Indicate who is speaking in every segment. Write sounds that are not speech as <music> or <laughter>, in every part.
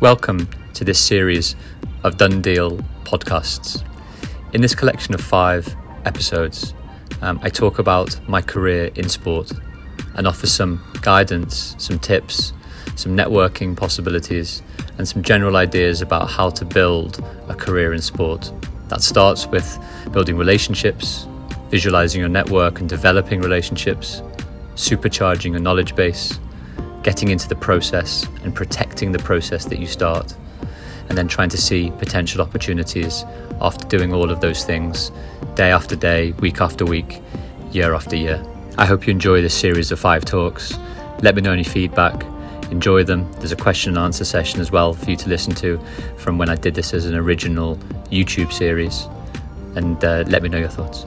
Speaker 1: Welcome to this series of Done Deal podcasts. In this collection of five episodes, um, I talk about my career in sport and offer some guidance, some tips, some networking possibilities, and some general ideas about how to build a career in sport. That starts with building relationships, visualizing your network and developing relationships, supercharging your knowledge base, getting into the process and protecting the process that you start, and then trying to see potential opportunities after doing all of those things day after day, week after week, year after year. I hope you enjoy this series of five talks. Let me know any feedback. Enjoy them. There's a question and answer session as well for you to listen to from when I did this as an original YouTube series. And uh, let me know your thoughts.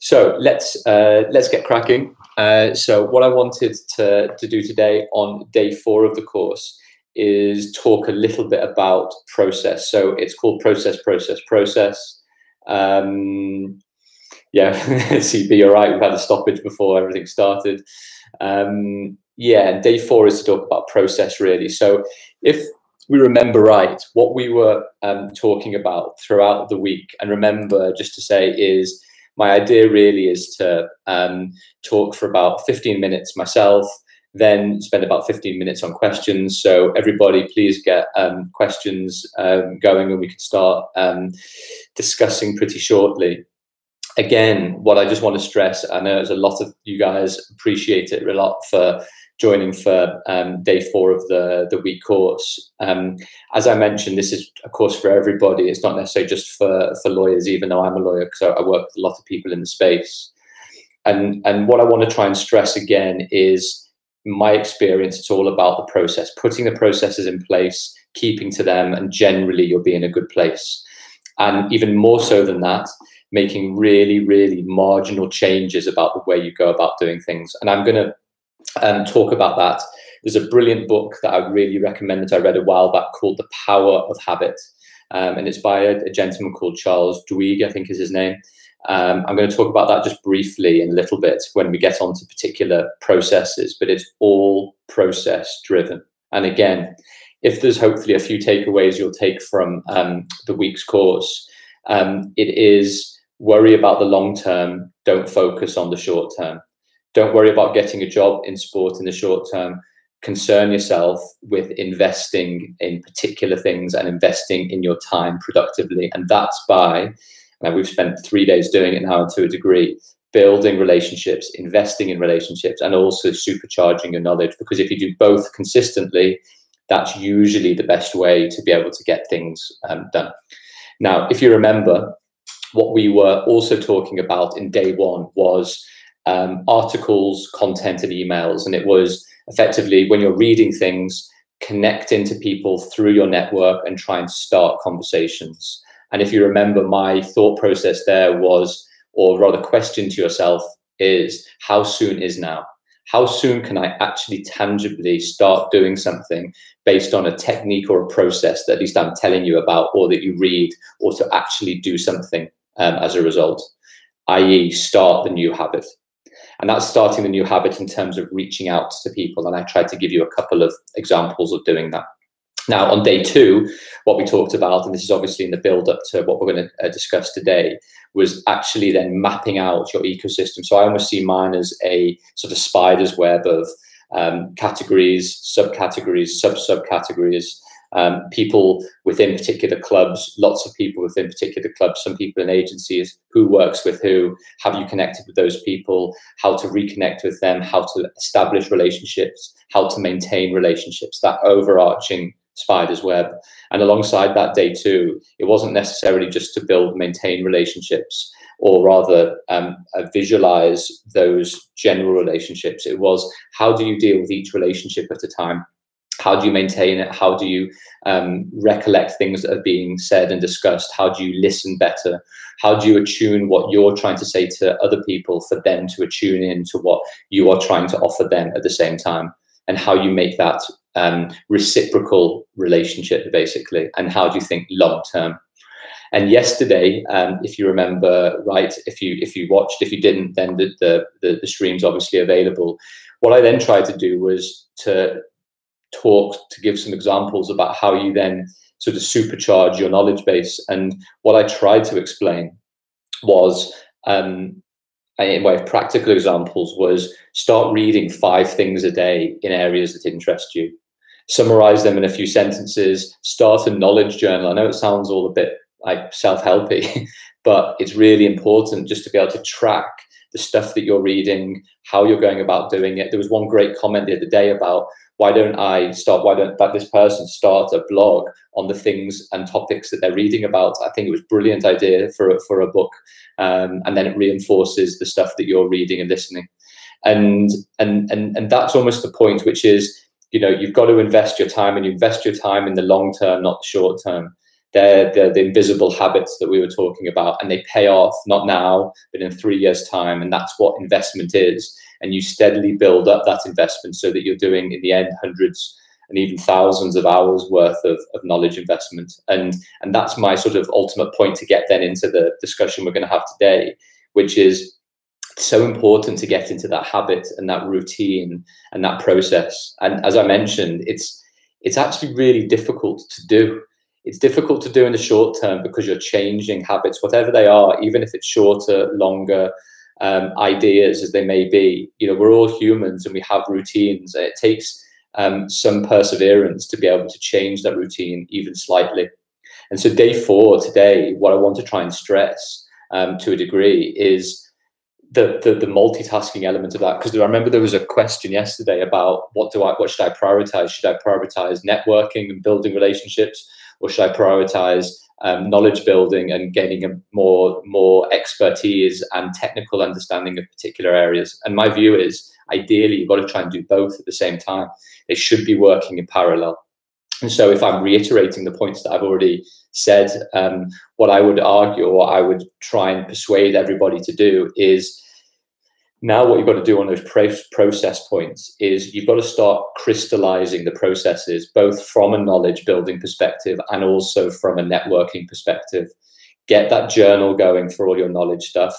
Speaker 1: So let's uh, let's get cracking. Uh, so what I wanted to, to do today on day four of the course is talk a little bit about process. So it's called process, process, process. Um, yeah, <laughs> CB, you're right. We've had a stoppage before everything started. Um, yeah, day four is to talk about process really. So if we remember right, what we were um, talking about throughout the week, and remember just to say is my idea really is to um, talk for about 15 minutes myself, then spend about 15 minutes on questions. So everybody, please get um, questions um, going and we can start um, discussing pretty shortly. Again, what I just want to stress, I know there's a lot of you guys appreciate it a lot for joining for um, day four of the, the week course. Um, as I mentioned, this is a course for everybody. It's not necessarily just for, for lawyers, even though I'm a lawyer, because I, I work with a lot of people in the space. And, and what I want to try and stress again is my experience, it's all about the process, putting the processes in place, keeping to them, and generally you'll be in a good place. And even more so than that, making really, really marginal changes about the way you go about doing things. And I'm going to um, talk about that. There's a brilliant book that I really recommend that I read a while back called The Power of Habit. Um, and it's by a, a, gentleman called Charles Duhigg, I think is his name. Um, I'm going to talk about that just briefly in a little bit when we get onto particular processes, but it's all process driven. And again, if there's hopefully a few takeaways you'll take from um, the week's course, um, it is worry about the long term, don't focus on the short term. Don't worry about getting a job in sport in the short term. Concern yourself with investing in particular things and investing in your time productively. And that's by, and we've spent three days doing it now to a degree, building relationships, investing in relationships, and also supercharging your knowledge. Because if you do both consistently, that's usually the best way to be able to get things um, done. Now, if you remember, what we were also talking about in day one was um, articles, content, and emails. And it was effectively when you're reading things, connect into people through your network and try and start conversations. And if you remember, my thought process there was, or rather, question to yourself is how soon is now? How soon can I actually tangibly start doing something based on a technique or a process that at least I'm telling you about, or that you read, or to actually do something um, as a result, i.e., start the new habit? And that's starting the new habit in terms of reaching out to people. And I tried to give you a couple of examples of doing that. Now, on day two, what we talked about, and this is obviously in the build up to what we're going to uh, discuss today, was actually then mapping out your ecosystem. So I almost see mine as a sort of spider's web of um, categories, subcategories, sub subcategories, um, people within particular clubs, lots of people within particular clubs, some people in agencies, who works with who, have you connected with those people, how to reconnect with them, how to establish relationships, how to maintain relationships, that overarching spider's web. And alongside that day too, it wasn't necessarily just to build, maintain relationships, or rather um, uh, visualize those general relationships. It was how do you deal with each relationship at a time? How do you maintain it? How do you um, recollect things that are being said and discussed? How do you listen better? How do you attune what you're trying to say to other people for them to attune in to what you are trying to offer them at the same time? And how you make that um, reciprocal relationship basically? And how do you think long term? And yesterday, um, if you remember right, if you if you watched, if you didn't, then the, the the, the stream's obviously available. What I then tried to do was to talk to give some examples about how you then sort of supercharge your knowledge base. And what I tried to explain was, um, in way of practical examples, was start reading five things a day in areas that interest you. Summarize them in a few sentences. Start a knowledge journal. I know it sounds all a bit like self-helpy, <laughs> but it's really important just to be able to track the stuff that you're reading, how you're going about doing it. There was one great comment the other day about why don't I start, why don't that this person start a blog on the things and topics that they're reading about? I think it was brilliant idea for, for a book. Um, and then it reinforces the stuff that you're reading and listening. And, and, and, and that's almost the point, which is, you know, you've got to invest your time and you invest your time in the long term, not the short term. They're, they're the invisible habits that we were talking about, and they pay off not now, but in three years' time. And that's what investment is. And you steadily build up that investment so that you're doing, in the end, hundreds and even thousands of hours worth of, of knowledge investment. And, and that's my sort of ultimate point to get then into the discussion we're going to have today, which is so important to get into that habit and that routine and that process. And as I mentioned, it's it's actually really difficult to do it's difficult to do in the short term because you're changing habits, whatever they are, even if it's shorter, longer um, ideas as they may be. You know, we're all humans and we have routines. It takes um, some perseverance to be able to change that routine even slightly. And so, day four today, what I want to try and stress um, to a degree is the, the, the multitasking element of that. Because I remember there was a question yesterday about what do I what should I prioritize? Should I prioritize networking and building relationships? or should I prioritize um, knowledge building and gaining a more more expertise and technical understanding of particular areas? And my view is, ideally, you've got to try and do both at the same time. They should be working in parallel. And so, if I'm reiterating the points that I've already said, um, what I would argue or I would try and persuade everybody to do is now what you've got to do on those process points is you've got to start crystallizing the processes both from a knowledge building perspective and also from a networking perspective. Get that journal going for all your knowledge stuff.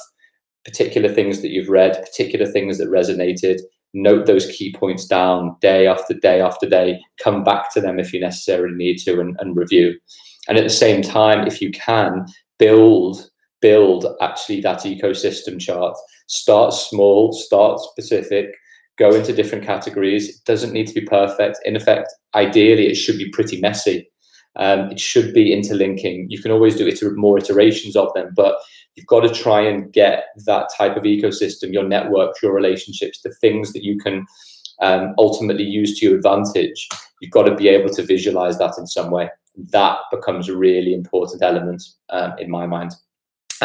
Speaker 1: Particular things that you've read particular things that resonated note those key points down day after day after day. Come back to them if you necessarily need to and, and review. And at the same time if you can build build actually that ecosystem chart start small, start specific, go into different categories. It doesn't need to be perfect. In effect, ideally, it should be pretty messy. Um, it should be interlinking. You can always do iter- more iterations of them, but you've got to try and get that type of ecosystem, your network, your relationships, the things that you can um, ultimately use to your advantage. You've got to be able to visualize that in some way. That becomes a really important element um, in my mind.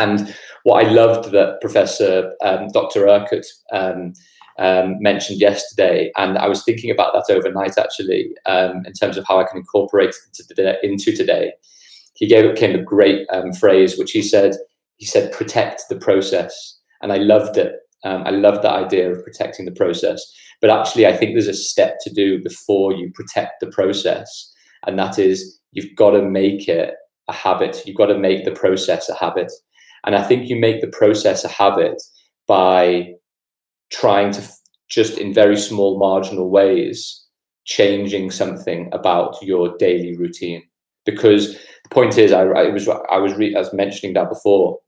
Speaker 1: And what I loved that Professor um, Dr. Erkut um, um, mentioned yesterday, and I was thinking about that overnight actually, um, in terms of how I can incorporate it into today. He gave came a great um, phrase, which he said, he said, protect the process. And I loved it. Um, I loved that idea of protecting the process. But actually, I think there's a step to do before you protect the process. And that is, you've got to make it a habit. You've got to make the process a habit. And I think you make the process a habit by trying to just in very small marginal ways changing something about your daily routine. Because the point is, I, I was I was re- I was mentioning that before.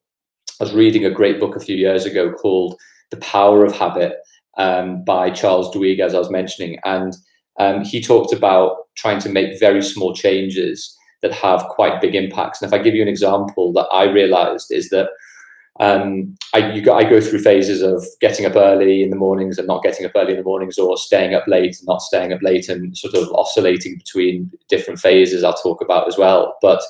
Speaker 1: I was reading a great book a few years ago called The Power of Habit um, by Charles Duhigg, as I was mentioning, and um, he talked about trying to make very small changes that have quite big impacts. And if I give you an example that I realized is that um, I, go, I go through phases of getting up early in the mornings and not getting up early in the mornings, or staying up late and not staying up late, and sort of oscillating between different phases. I'll talk about as well. But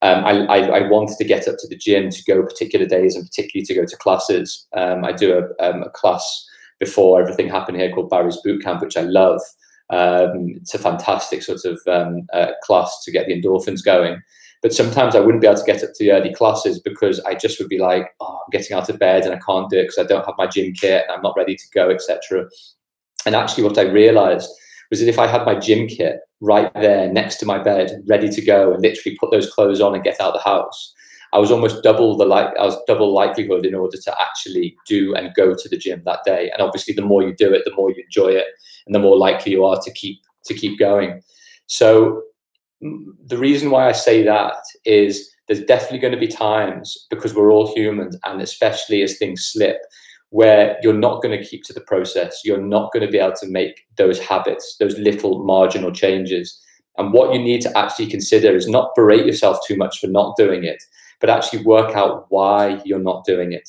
Speaker 1: um, I, I, I, wanted to get up to the gym to go particular days and particularly to go to classes. Um, I do a, um, a, class before everything happened here called Barry's Boot Camp, which I love. Um, it's a fantastic sort of um, uh, class to get the endorphins going. But sometimes I wouldn't be able to get up to the early classes because I just would be like, oh, I'm getting out of bed and I can't do it because I don't have my gym kit and I'm not ready to go, etc. And actually, what I realized was that if I had my gym kit right there next to my bed, ready to go, and literally put those clothes on and get out of the house, I was almost double the like I was double likelihood in order to actually do and go to the gym that day. And obviously, the more you do it, the more you enjoy it, and the more likely you are to keep to keep going. So the reason why I say that is there's definitely going to be times because we're all humans and especially as things slip where you're not going to keep to the process. You're not going to be able to make those habits those little marginal changes. And what you need to actually consider is not berate yourself too much for not doing it but actually work out why you're not doing it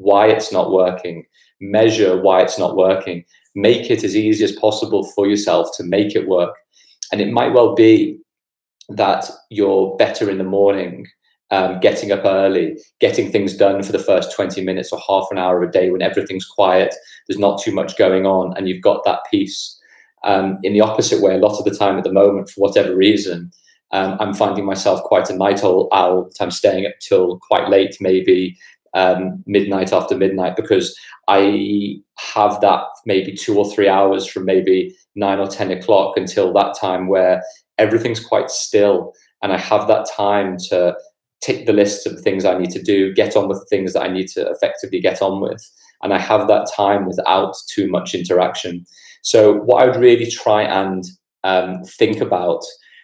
Speaker 1: why it's not working. Measure why it's not working make it as easy as possible for yourself to make it work and it might well be that you're better in the morning, um, getting up early, getting things done for the first 20 minutes or half an hour of a day when everything's quiet, there's not too much going on, and you've got that peace. Um, in the opposite way, a lot of the time at the moment, for whatever reason, um, I'm finding myself quite a night owl. I'm staying up till quite late, maybe um, midnight after midnight, because I have that maybe two or three hours from maybe nine or 10 o'clock until that time where everything's quite still and I have that time to tick the list of things I need to do, get on with things that I need to effectively get on with. And I have that time without too much interaction. So, what I would really try and um, think about,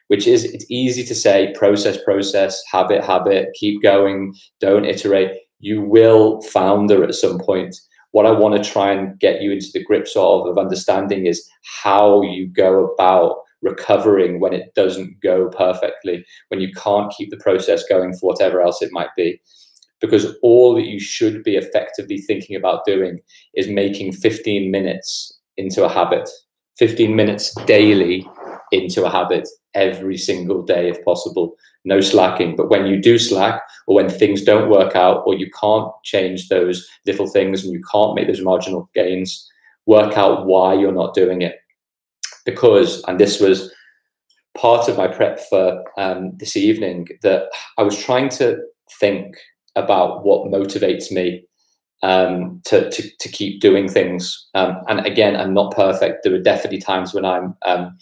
Speaker 1: which is it's easy to say process, process, habit, habit, keep going, don't iterate. You will founder at some point. What I want to try and get you into the grips of, of understanding is how you go about recovering when it doesn't go perfectly, when you can't keep the process going for whatever else it might be. Because all that you should be effectively thinking about doing is making 15 minutes into a habit, 15 minutes daily into a habit every single day if possible. No slacking. But when you do slack, or when things don't work out, or you can't change those little things and you can't make those marginal gains, work out why you're not doing it because, and this was part of my prep for um, this evening, that I was trying to think about what motivates me um, to, to, to keep doing things. Um, and again, I'm not perfect. There are definitely times when I'm um,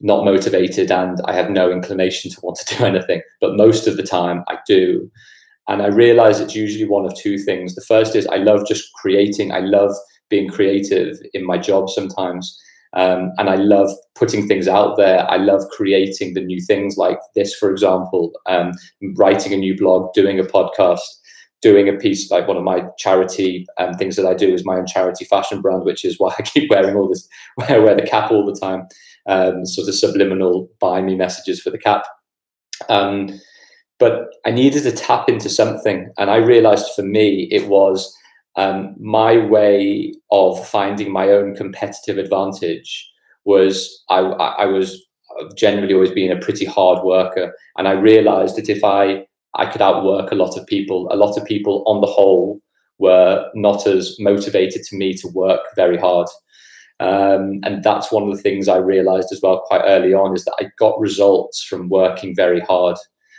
Speaker 1: not motivated and I have no inclination to want to do <laughs> anything. But most of the time, I do. And I realize it's usually one of two things. The first is I love just creating, I love being creative in my job sometimes. Um, and I love putting things out there. I love creating the new things like this, for example, um, writing a new blog, doing a podcast, doing a piece like one of my charity um, things that I do is my own charity fashion brand, which is why <laughs> I keep wearing all this, <laughs> wear, wear the cap all the time, um, sort of subliminal buy me messages for the cap. Um, but I needed to tap into something. And I realized for me, it was um, my way of finding my own competitive advantage was I, I was generally always being a pretty hard worker, and I realized that if I I could outwork a lot of people, a lot of people on the whole were not as motivated to me to work very hard. Um, and that's one of the things I realized as well quite early on is that I got results from working very hard.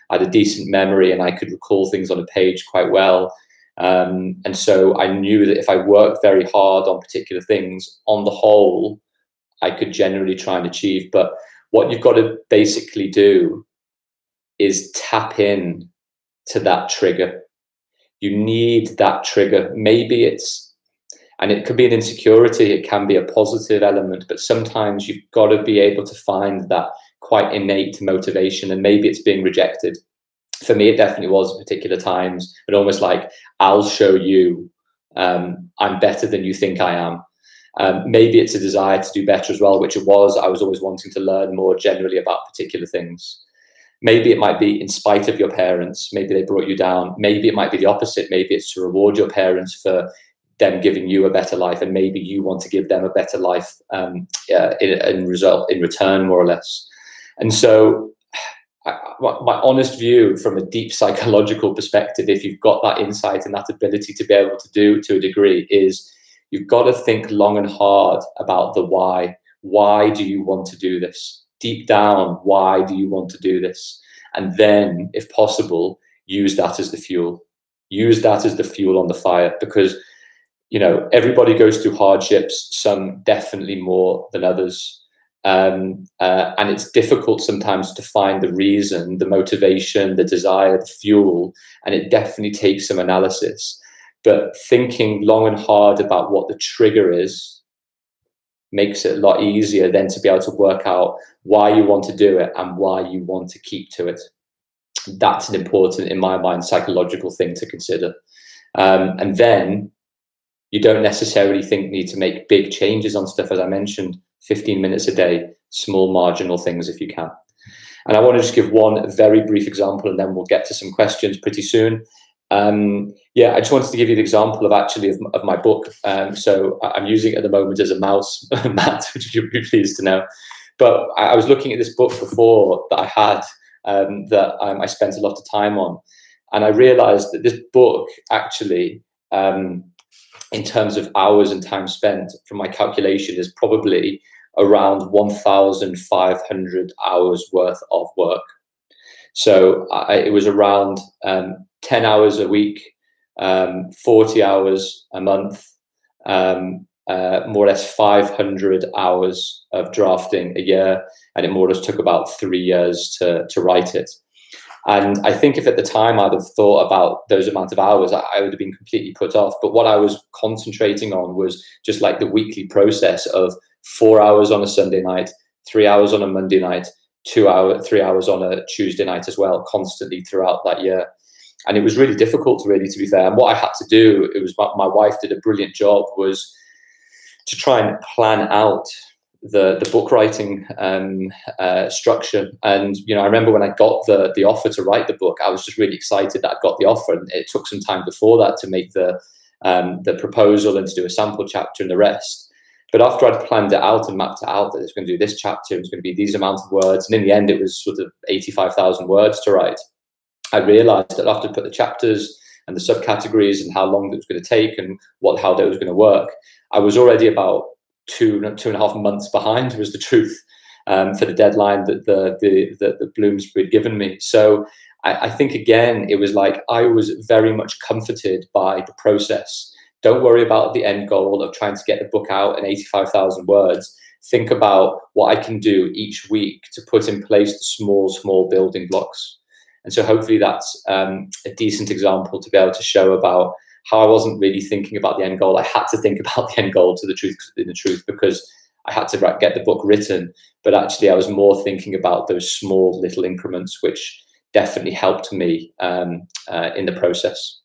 Speaker 1: I had a decent memory and I could recall things on a page quite well. Um, and so I knew that if I worked very hard on particular things, on the whole, I could generally try and achieve. But what you've got to basically do is tap in to that trigger. You need that trigger. Maybe it's, and it could be an insecurity, it can be a positive element, but sometimes you've got to be able to find that quite innate motivation, and maybe it's being rejected for me, it definitely was at particular times, but almost like I'll show you um, I'm better than you think I am. Um, maybe it's a desire to do better as well, which it was. I was always wanting to learn more generally about particular things. Maybe it might be in spite of your parents. Maybe they brought you down. Maybe it might be the opposite. Maybe it's to reward your parents for them giving you a better life, and maybe you want to give them a better life um, uh, in, in result in return, more or less. And so <sighs> my honest view from a deep <laughs> psychological perspective, if you've got that insight and that ability to be able to do to a degree, is you've got to think long and hard about the why. Why do you want to do this? Deep down, why do you want to do this? And then, if possible, use that as the fuel. Use that as the fuel on the fire because you know everybody goes through hardships, some definitely more than others um, uh, and it's difficult sometimes to find the reason, the motivation, the desire, the fuel, and it definitely takes some analysis. But thinking long and hard about what the trigger is, makes it a lot easier then to be able to work out why you want to do it and why you want to keep to it. That's an important, in my mind, psychological thing to consider. Um, and then you don't necessarily think need to make big changes on stuff, as I mentioned, 15 minutes a day, small marginal things if you can. And I want to just give one very brief example and then we'll get to some questions pretty soon. Um, yeah, I just wanted to give you the example of actually of, of my book. Um, so I'm using it at the moment as a mouse <laughs> mat, which you'll be pleased to know. But I was looking at this book before that I had um, that um, I spent a lot of time on, and I realised that this book actually, um, in terms of hours and time spent, from my calculation, is probably around 1,500 hours worth of work. So I, it was around um, 10 hours a week, um, 40 hours a month, um, uh, more or less 500 hours of drafting a year. And it more or less took about three years to, to write it. And I think if at the time I'd have thought about those amount of hours, I, would have been completely put off. But what I was concentrating on was just like the weekly process of four hours on a Sunday night, three hours on a Monday night, two hour, three hours on a Tuesday night as well, constantly throughout that year. And it was really difficult, really, to be fair. And what I had to do, it was my, my wife did a brilliant job, was to try and plan out the the book writing um, uh, structure. And you know, I remember when I got the the offer to write the book, I was just really excited that I got the offer. And it took some time before that to make the um, the proposal and to do a sample chapter and the rest. But after I'd planned it out and mapped it out that it's going to do this chapter, it's going to be these amount of words, and in the end, it was sort of 85,000 words to write. I realized that after put the chapters and the subcategories and how long it was going to take and what how that was going to work, I was already about two two and a half months behind. Was the truth um, for the deadline that the the the, the Bloomsbury had given me. So I, I think again, it was like I was very much comforted by the process don't worry about the end goal of trying to get the book out in 85,000 words. Think about what I can do each week to put in place the small, small building blocks. And so hopefully that's um, a decent example to be able to show about how I wasn't really thinking about the end goal. I had to think <laughs> about the end goal to the truth, in the truth, because I had to get the book written. But actually, I was more thinking about those small little increments, which definitely helped me um, uh, in the process.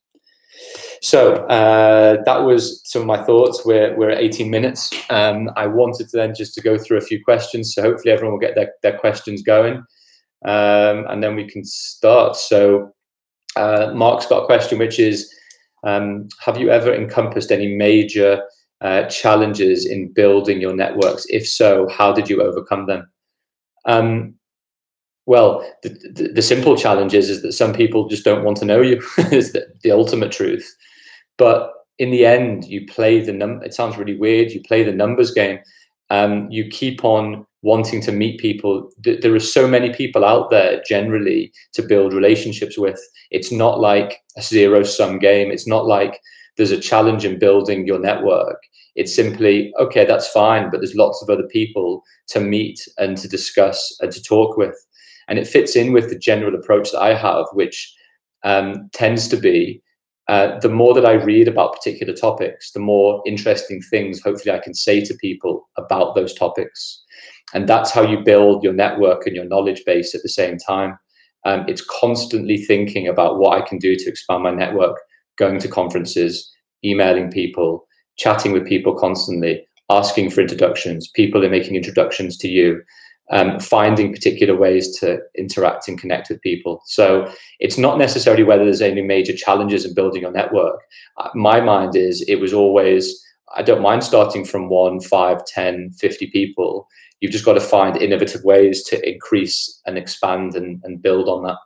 Speaker 1: So uh, that was some of my thoughts. We're, we're at 18 minutes. Um, I wanted to then just to go through a few questions. So hopefully everyone will get their, their questions going. Um, and then we can start. So uh, Mark's got a question, which is, um, have you ever encompassed any major uh, challenges in building your networks? If so, how did you overcome them? Um, well, the, the, the, simple challenge is, is that some people just don't want to know you, <laughs> is the, the ultimate truth. But in the end, you play the num. It sounds really weird. You play the numbers game. Um, you keep on wanting to meet people. There are so many people out there generally to build relationships with. It's not like a zero sum game. It's not like there's a challenge in building your network. It's simply, okay, that's fine, but there's lots of other people to meet and to discuss and to talk with. And it fits in with the general approach that I have, which um, tends to be uh, the more that I read about particular topics, the more interesting things hopefully I can say to people about those topics. And that's how you build your network and your knowledge base at the same time. Um, it's constantly thinking about what I can do to expand my network, going to conferences, emailing people, chatting with people constantly, asking for introductions. People are making introductions to you um, finding particular ways to interact and connect with people. So it's not necessarily whether there's any major challenges in building your network. Uh, my mind is it was always, I don't mind starting from one, five, 10, 50 people. You've just got to find innovative ways to increase and expand and, and build on that.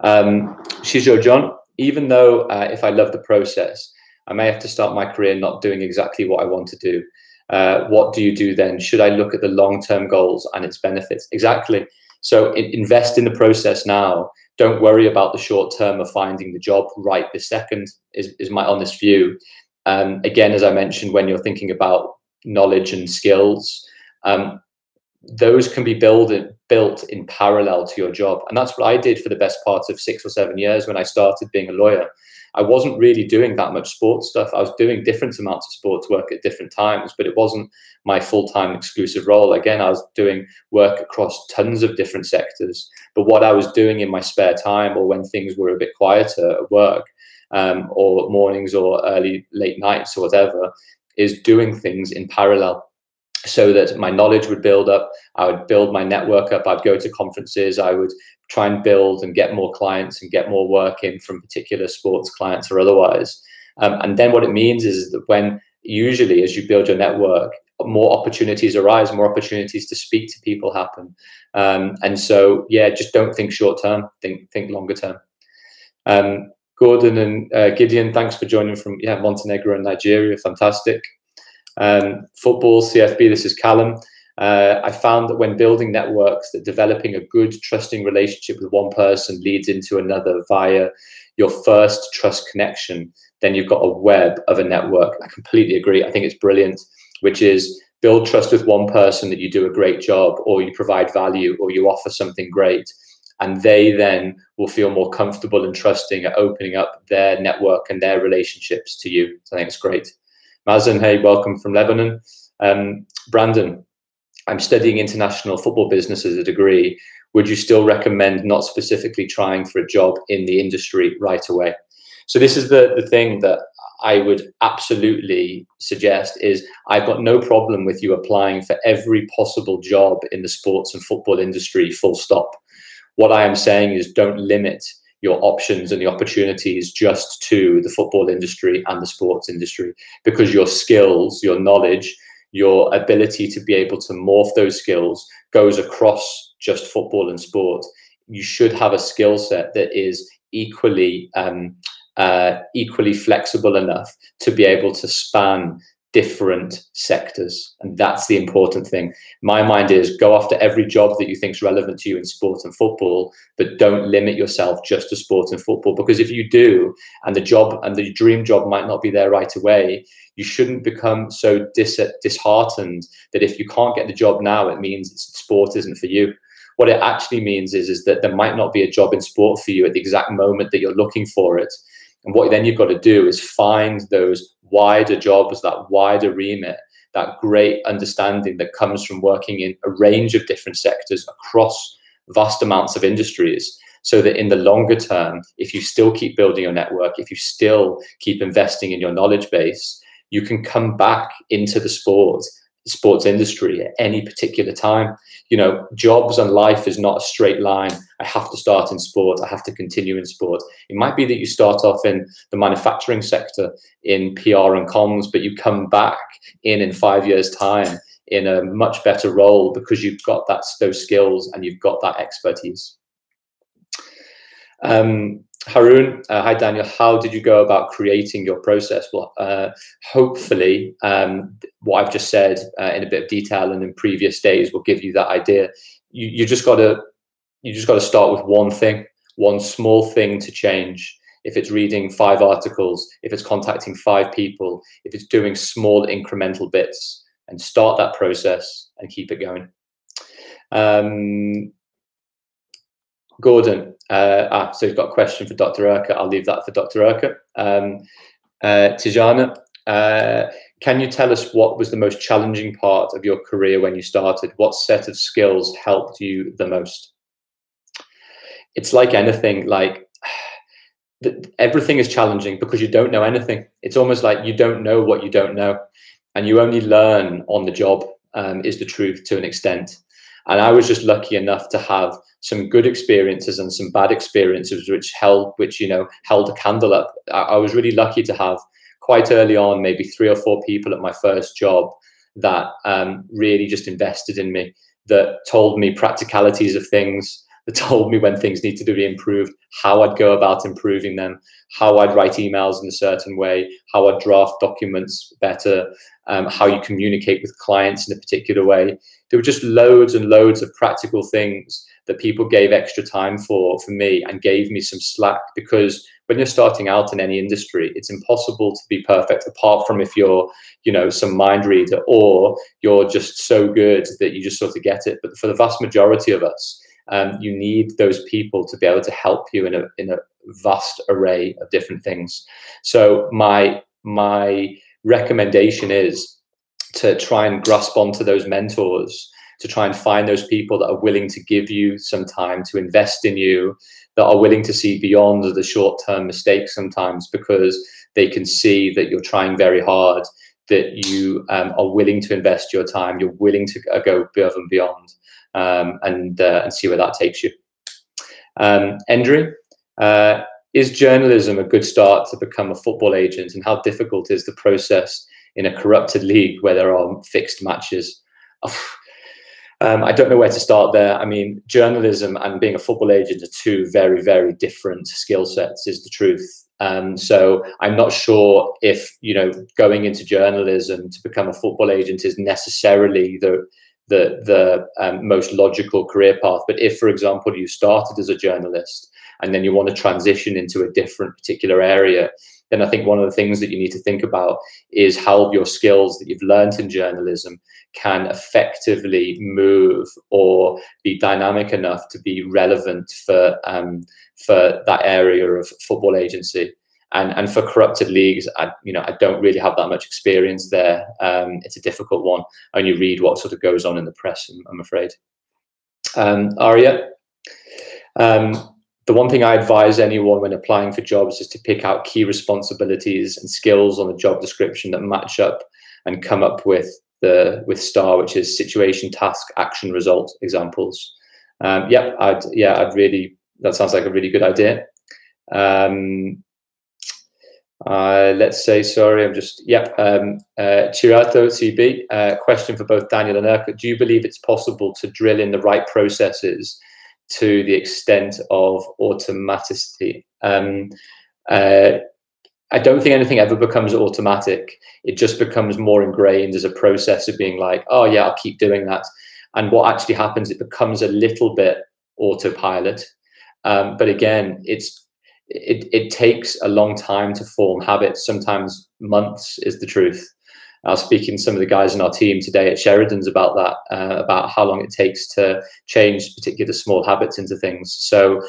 Speaker 1: Um, Shijo John, even though uh, if I love the process, I may have to start my career not doing exactly what I want to do. Uh, what do you do then? Should I look at the long term goals and its benefits? Exactly. So invest in the process now. Don't worry about the short term of finding the job right this second, is, is my honest view. Um, again, as I mentioned, when you're thinking about knowledge and skills, um, those can be built built in parallel to your job and that's what i did for the best part of six or seven years when i started being a lawyer i wasn't really doing that much sports stuff. I was doing different amounts of sports work at different times but it wasn't my full-time exclusive role. Again i was doing work across tons of different sectors but what i was doing in my spare time or when things were a bit quieter at work um, or mornings or early late nights or whatever is doing things in parallel so that my knowledge would build up. I would build my network up. I'd go to conferences. I would try and build and get more clients and get more work in from particular sports clients or otherwise. Um, and then what it means is that when usually as you build your network, more opportunities arise, more opportunities to speak to people happen. Um, and so, yeah, just don't think short term, think think longer term. Um, Gordon and uh, Gideon, thanks for joining from yeah Montenegro and Nigeria. Fantastic. Um, football, CFB, this is Callum. Uh, I found that when building networks, that developing a good, trusting relationship with one person leads into another via your first trust connection. Then you've got a web of a network. I completely agree. I think it's brilliant, which is build trust with one person that you do a great job, or you provide value, or you offer something great. And they then will feel more comfortable and trusting at opening up their network and their relationships to you. So I think it's great. Mazen, hey, welcome from Lebanon. Um, Brandon, I'm studying international football business as a degree. Would you still recommend not specifically trying for a job in the industry right away? So this is the, the thing that I would absolutely suggest is I've got no problem with you applying for every possible job in the sports and football industry, full stop. What I am saying is don't limit your options and the opportunities just to the football industry and the sports industry because your skills, your knowledge, your ability to be able to morph those skills goes across just football and sport. You should have a skill set that is equally um, uh, equally flexible enough to be able to span different sectors. And that's the important thing. My mind is go after every job that you think is relevant to you in sport and football, but don't limit yourself just to sport and football. Because if you do, and the job and the dream job might not be there right away, you shouldn't become so dis- disheartened that if you can't get the job now, it means sport isn't for you. What it actually means is, is that there might not be a job in sport for you at the exact moment that you're looking for it. And what then you've got to do is find those wider jobs, that wider remit, that great understanding that comes from working in a range of different sectors across vast amounts of industries. So that in the longer term, if you still keep building your network, if you still keep investing in your knowledge base, you can come back into the sport sports industry at any particular time. You know, jobs and life is not a straight line. I have to start in sport. I have to continue in sport. It might be that you start off in the manufacturing sector in PR and comms, but you come back in in five years' time in a much better role because you've got that those skills and you've got that expertise. Um, Haroon, uh, hi Daniel. How did you go about creating your process? Well, uh, hopefully, um, what I've just said uh, in a bit of detail and in previous days will give you that idea. You, you just got to you just got to start with one thing, one small thing to change. If it's reading five articles, if it's contacting five people, if it's doing small incremental bits, and start that process and keep it going. Um, Gordon, uh, ah, so you've got a question for Dr. Erkut. I'll leave that for Dr. Erkut. Um, uh, Tijana, uh, can you tell us what was the most challenging part of your career when you started? What set of skills helped you the most? It's like anything, like <sighs> everything is challenging because you don't know anything. It's almost like you don't know what you don't know, and you only learn on the job. Um, is the truth to an extent. And I was just lucky enough to have some good experiences and some bad experiences, which held, which you know, held a candle up. I, I was really lucky to have quite early on, maybe three or four people at my first job that um, really just invested in me, that told me practicalities of things, that told me when things needed to be improved, how I'd go about improving them, how I'd write emails in a certain way, how I'd draft documents better, um, how you communicate with clients in a particular way. There were just loads and loads of practical things that people gave extra time for for me and gave me some slack because when you're starting out in any industry, it's impossible to be perfect apart from if you're, you know, some mind reader or you're just so good that you just sort of get it. But for the vast majority of us, um, you need those people to be able to help you in a in a vast array of different things. So my my recommendation is to try and grasp onto those mentors to try and find those people that are willing to give you some time to invest in you that are willing to see beyond the short term mistakes sometimes because they can see that you're trying very hard that you um, are willing to invest your time you're willing to go above and beyond um, and uh, and see where that takes you um, Endry, uh, is journalism a good start to become a football agent and how difficult is the process in a corrupted league where there are fixed matches <sighs> um, I don't know where to start there. I mean, journalism and being a football agent are two very, very different skill sets, is the truth. Um, so I'm not sure if you know going into journalism to become a football agent is necessarily the the the um, most logical career path. But if, for example, you started as a journalist and then you want to transition into a different particular area, then I think one of the things that you need to think about is how your skills that you've learned in journalism can effectively move or be dynamic enough to be relevant for um, for that area of football agency. And, and for corrupted leagues, I, you know, I don't really have that much experience there. Um, it's a difficult one. I only read what sort of goes on in the press, I'm, I'm afraid. Um, Aria, um, the one thing I advise anyone when applying for jobs is to pick out key responsibilities and skills on the job description that match up and come up with the with STAR, which is situation, task, action, result examples. Um, yeah, I'd yeah, I'd really that sounds like a really good idea. Um, uh, let's say sorry, I'm just yep. Um, uh, Chirato CB uh, question for both Daniel and Erkut. Do you believe it's possible to drill in the right processes? To the extent of automaticity. Um, uh, I don't think anything ever becomes automatic. It just becomes more ingrained as a process of being like, oh yeah, I'll keep doing that. And what actually happens, it becomes a little bit autopilot. Um, but again, it's it, it takes a long time to form habits. Sometimes months is the truth. I was speaking to some of the guys in our team today at Sheridan's about that, uh, about how long it takes to change particular small habits into things. So,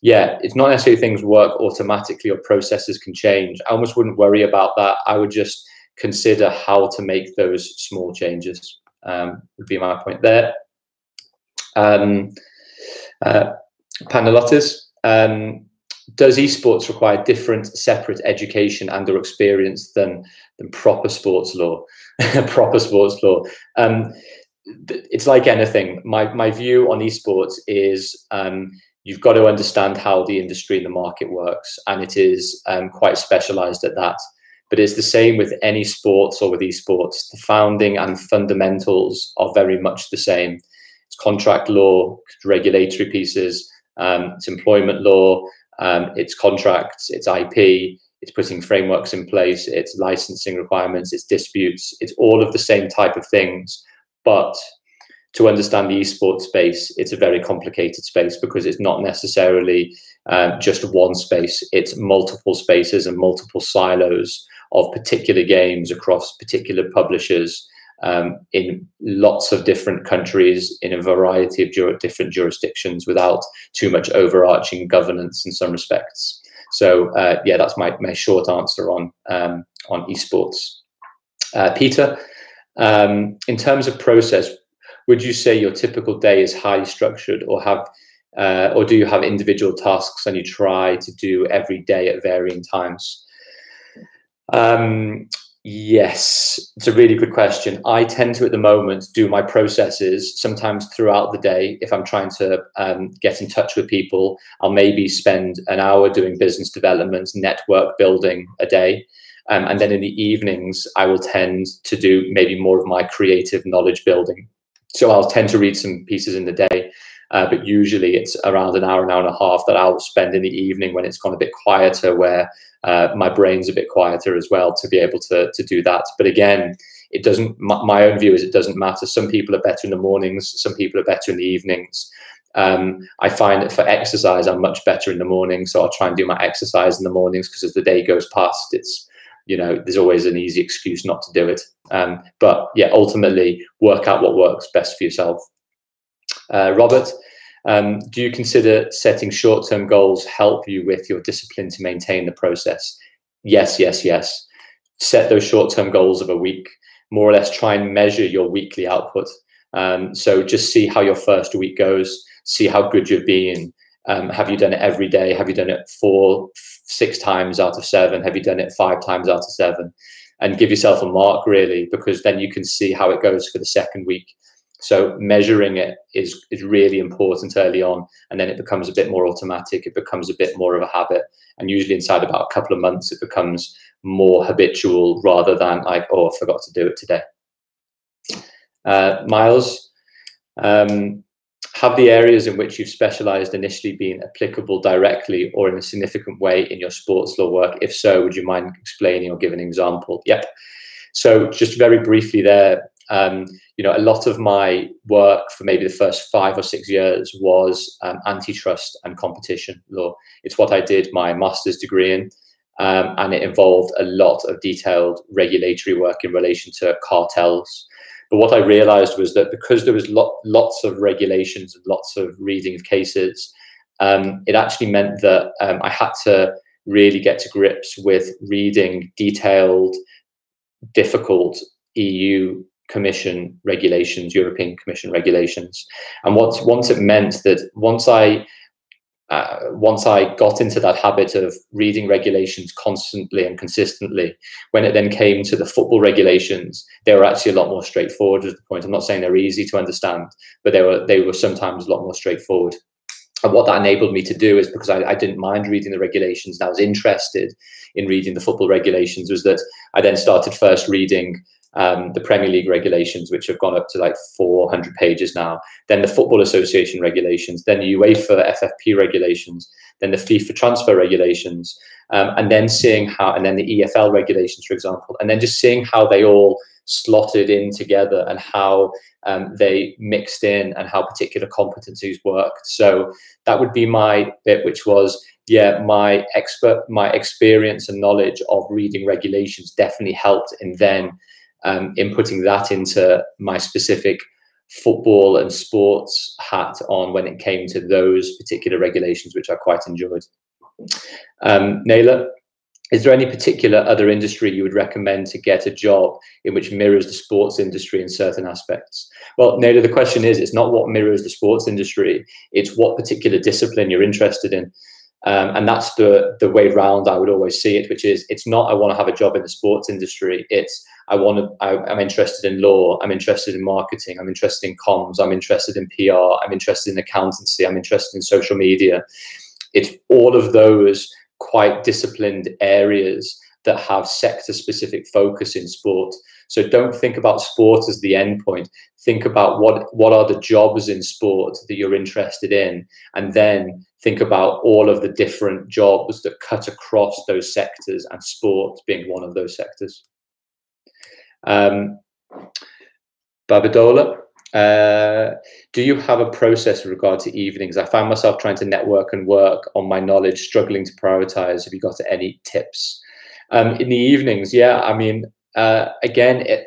Speaker 1: yeah, it's not necessarily things work automatically or processes can change. I almost wouldn't worry about that. I would just consider how to make those small changes. Um, would be my point there. Um, uh, um, does esports require different separate education and or experience than than proper sports law? <laughs> Proper sports law. Um, it's like anything. My my view on esports is um, you've got to understand how the industry and the market works and it is um, quite specialized at that. But it's the same with any sports or with esports. The founding and fundamentals are very much the same. It's contract law regulatory pieces um, it's employment law um, it's contracts, it's IP, it's putting frameworks in place, it's licensing requirements, it's disputes, it's all of the same type of things. But to understand the esports space, it's a very complicated space because it's not necessarily um, just one space, it's multiple spaces and multiple silos of particular games across particular publishers um, in lots of different countries in a variety of jur- different jurisdictions without too much overarching governance in some respects. So uh, yeah, that's my, my short answer on um, on esports. Uh, Peter, um, in terms of process, would you say your typical day is highly structured, or have uh, or do you have individual tasks and you try to do every day at varying times? Um, Yes, it's a really good question. I tend to, at the moment, do my processes sometimes throughout the day. If I'm trying to um, get in touch with people, I'll maybe spend an hour doing business development, network building a day. Um, and then in the evenings, I will tend to do maybe more of my creative knowledge building. So I'll tend to read some pieces in the day, uh, but usually it's around an hour, an hour and a half that I'll spend in the evening when it's gone a bit quieter, where uh, my brain's a bit quieter as well to be able to to do that. But again, it doesn't. My, own view is it doesn't matter. Some people are better in the mornings. Some people are better in the evenings. Um, I find that for exercise, I'm much better in the morning. So I'll try and do my exercise in the mornings because as the day goes past, it's, you know, there's always an easy excuse not to do it. Um, but yeah, ultimately, work out what works best for yourself. Uh, Robert, um, do you consider setting short term goals help you with your discipline to maintain the process? Yes, yes, yes. Set those short term goals of a week, more or less try and measure your weekly output. Um, so just see how your first week goes, see how good you've been. Um, have you done it every day? Have you done it four, six times out of seven? Have you done it five times out of seven? And give yourself a mark really, because then you can see how it goes for the second week. So measuring it is is really important early on, and then it becomes a bit more automatic. It becomes a bit more of a habit, and usually inside about a couple of months, it becomes more habitual rather than like, oh, I forgot to do it today. Uh, Miles, um, have the areas in which you've specialized initially been applicable directly or in a significant way in your sports law work? If so, would you mind explaining or giving an example? Yep. So just very briefly there, um, you know, a lot of my work for maybe the first five or six years was um, antitrust and competition law. It's what I did my master's degree in, um, and it involved a lot of detailed regulatory work in relation to cartels. But what I realized was that because there was lot, lots of regulations and lots of reading of cases, um, it actually meant that um, I had to really get to grips with reading detailed, difficult EU Commission regulations, European Commission regulations. And once once it meant that once I uh, once I got into that habit of reading regulations constantly and consistently, when it then came to the football regulations, they were actually a lot more straightforward. Is the point? I'm not saying they're easy to understand, but they were they were sometimes a lot more straightforward. And what that enabled me to do is because I, I didn't mind reading the regulations and I was interested in reading the football regulations, was that I then started first reading um, the Premier League regulations, which have gone up to like 400 pages now, then the Football Association regulations, then the UEFA FFP regulations, then the FIFA transfer regulations, um, and then seeing how, and then the EFL regulations, for example, and then just seeing how they all slotted in together and how um, they mixed in and how particular competencies worked. So that would be my bit, which was yeah, my expert, my experience and knowledge of reading regulations definitely helped in then um, inputting that into my specific football and sports hat on when it came to those particular regulations, which I quite enjoyed. Um, is there any particular other industry you would recommend to get a job in which mirrors the sports industry in certain aspects? Well, Naylor, the question is, it's not what mirrors the sports industry, it's what particular discipline you're interested in. Um, and that's the the way round I would always see it, which is it's not I want to have a job in the sports industry. It's I want to, I, am interested in law, I'm interested in marketing, I'm interested in comms, I'm interested in PR, I'm interested in accountancy, I'm interested in social media. It's all of those quite disciplined areas that have sector specific focus in sport. So don't think about sport as the end point. Think about what, what are the jobs in sport that you're interested in, and then think about all of the different jobs that cut across those sectors, and sport being one of those sectors. Um, Babadola, uh, do you have a process with regard to evenings? I find myself trying to network and work on my knowledge, struggling to prioritize. Have you got any tips? Um, in the evenings, yeah, I mean, uh, again, it,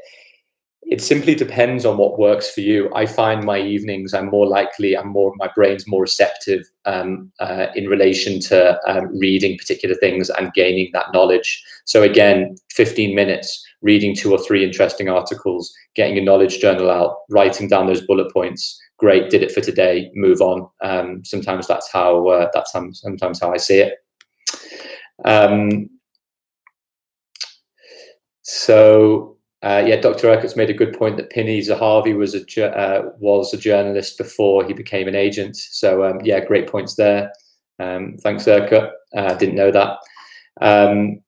Speaker 1: it simply depends on what works for you. I find my evenings, I'm more likely, I'm more, my brain's more receptive um, uh, in relation to um, reading particular things and gaining that knowledge. So again, 15 minutes, reading two or three interesting articles, getting a knowledge journal out, writing down those bullet points. Great, did it for today. Move on. Um, sometimes that's how uh, that's sometimes how I see it. Um, so uh, yeah, Dr. Erkut's made a good point that Pini Zahavi was a uh, was a journalist before he became an agent. So um, yeah, great points there. Um, thanks, Urquhart. Uh, didn't know that. Um,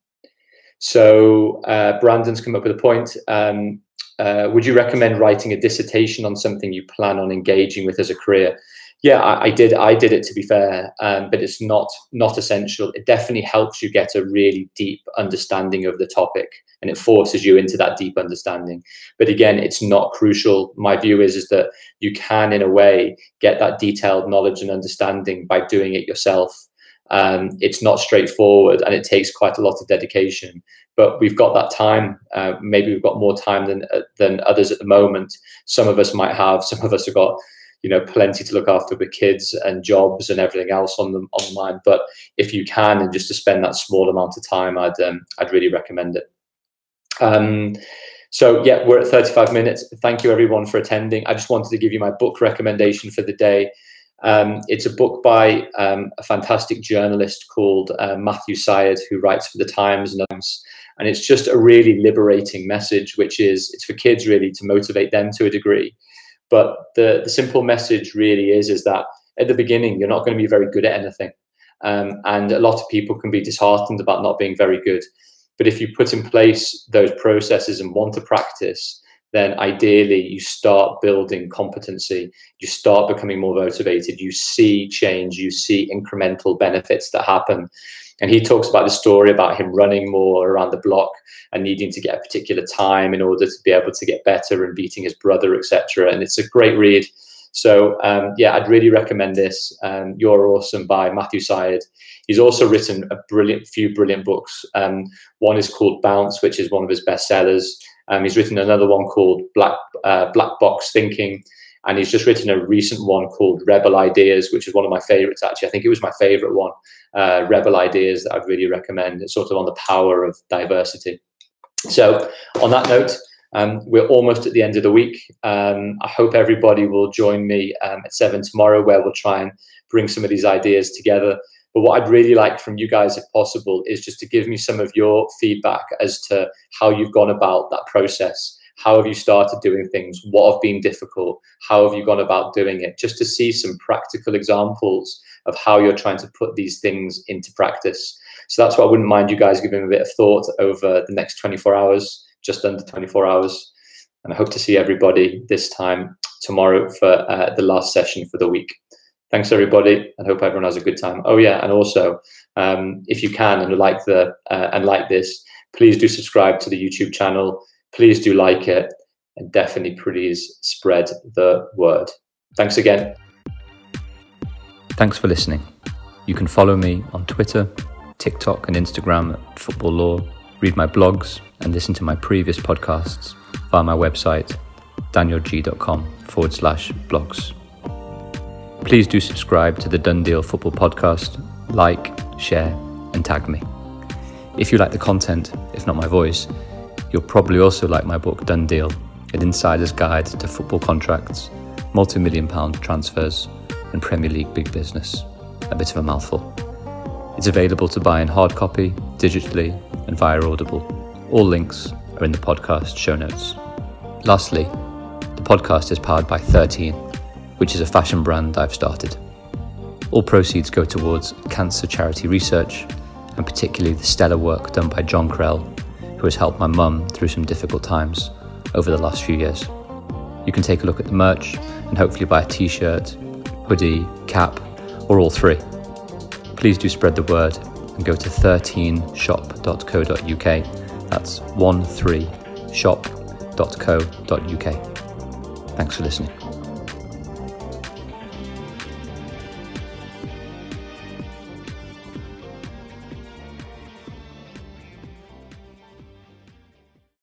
Speaker 1: so uh, Brandon's come up with a point. Um, uh, would you recommend writing a dissertation on something you plan on engaging with as a career? Yeah, I, I did. I did it to be fair, um, but it's not not essential. It definitely helps you get a really deep understanding of the topic and it forces you into that deep understanding. But again, it's not crucial. My view is, is that you can, in a way, get that detailed knowledge and understanding by doing it yourself. Um, it's not straightforward and it takes quite a lot of dedication but we've got that time uh, maybe we've got more time than uh, than others at the moment some of us might have <laughs> some of us have got you know plenty to look after with kids and jobs and everything else on them online but if you can and just to spend that small amount of time i'd um, i'd really recommend it um, so yeah we're at 35 minutes. Thank you everyone for attending. I just wanted to give you my book recommendation for the day. Um, it's a book by um, a fantastic journalist called uh, Matthew Syed, who writes for the Times and and it's just a really liberating message, which is it's for kids really to motivate them to a degree. But the, the simple message really is is that at the beginning you're not going to be very good at anything, um, and a lot of people can be disheartened about not being very good. But if you put in place those processes and want to practice, then ideally you start building competency. You start becoming more motivated. You see change. You see incremental benefits that happen. And he talks about the story about him running more around the block and needing to get a particular time in order to be able to get better and beating his brother, etc. And it's a great read. So um, yeah, I'd really recommend this. Um, You're Awesome by Matthew Syed. He's also written a brilliant few brilliant books. Um, one is called Bounce, which is one of his bestsellers. Um, he's written another one called Black uh, Black Box Thinking, and he's just written a recent one called Rebel Ideas, which is one of my favorites. Actually, I think it was my favorite one uh, rebel ideas that I'd really recommend. It's sort of on the power of diversity. So, on that note, um, we're almost at the end of the week. Um, I hope everybody will join me um, at seven tomorrow, where we'll try and bring some of these ideas together. But what I'd really like from you guys, if possible, is just to give me some of your feedback as to how you've gone about that process. How have you started doing things? What have been difficult? How have you gone about doing it? Just to see some practical examples of how you're trying to put these things into practice. So that's why I wouldn't mind you guys giving a bit of thought over the next 24 hours, just under 24 hours. And I hope to see everybody this time tomorrow for uh, the last session for the week. Thanks everybody, and hope everyone has a good time. Oh yeah, and also um, if you can and like the uh, and like this, please do subscribe to the YouTube channel. Please do like it, and definitely please spread the word. Thanks again.
Speaker 2: Thanks for listening. You can follow me on Twitter, TikTok, and Instagram at Football Law, read my blogs, and listen to my previous podcasts via my website, danielgeey.com forward slash blogs. Please do subscribe to the Done Deal Football Podcast, like, share, and tag me. If you like the content, if not my voice, you'll probably also like my book Done Deal, an insider's guide to football contracts, multi million pound transfers, and Premier League Big Business. A bit of a mouthful. It's available to buy in hard copy, digitally, and via Audible. All links are in the podcast show notes. Lastly, the podcast is powered by 13, which is a fashion brand I've started. All proceeds go towards cancer charity research, and particularly the stellar work done by John Krell, who has helped my mum through some difficult times over the last few years. You can take a look at the merch and hopefully buy a t shirt, hoodie, cap, or all three. Please do spread the word and go to 13shop.co.uk. That's 13shop.co.uk. Thanks for listening.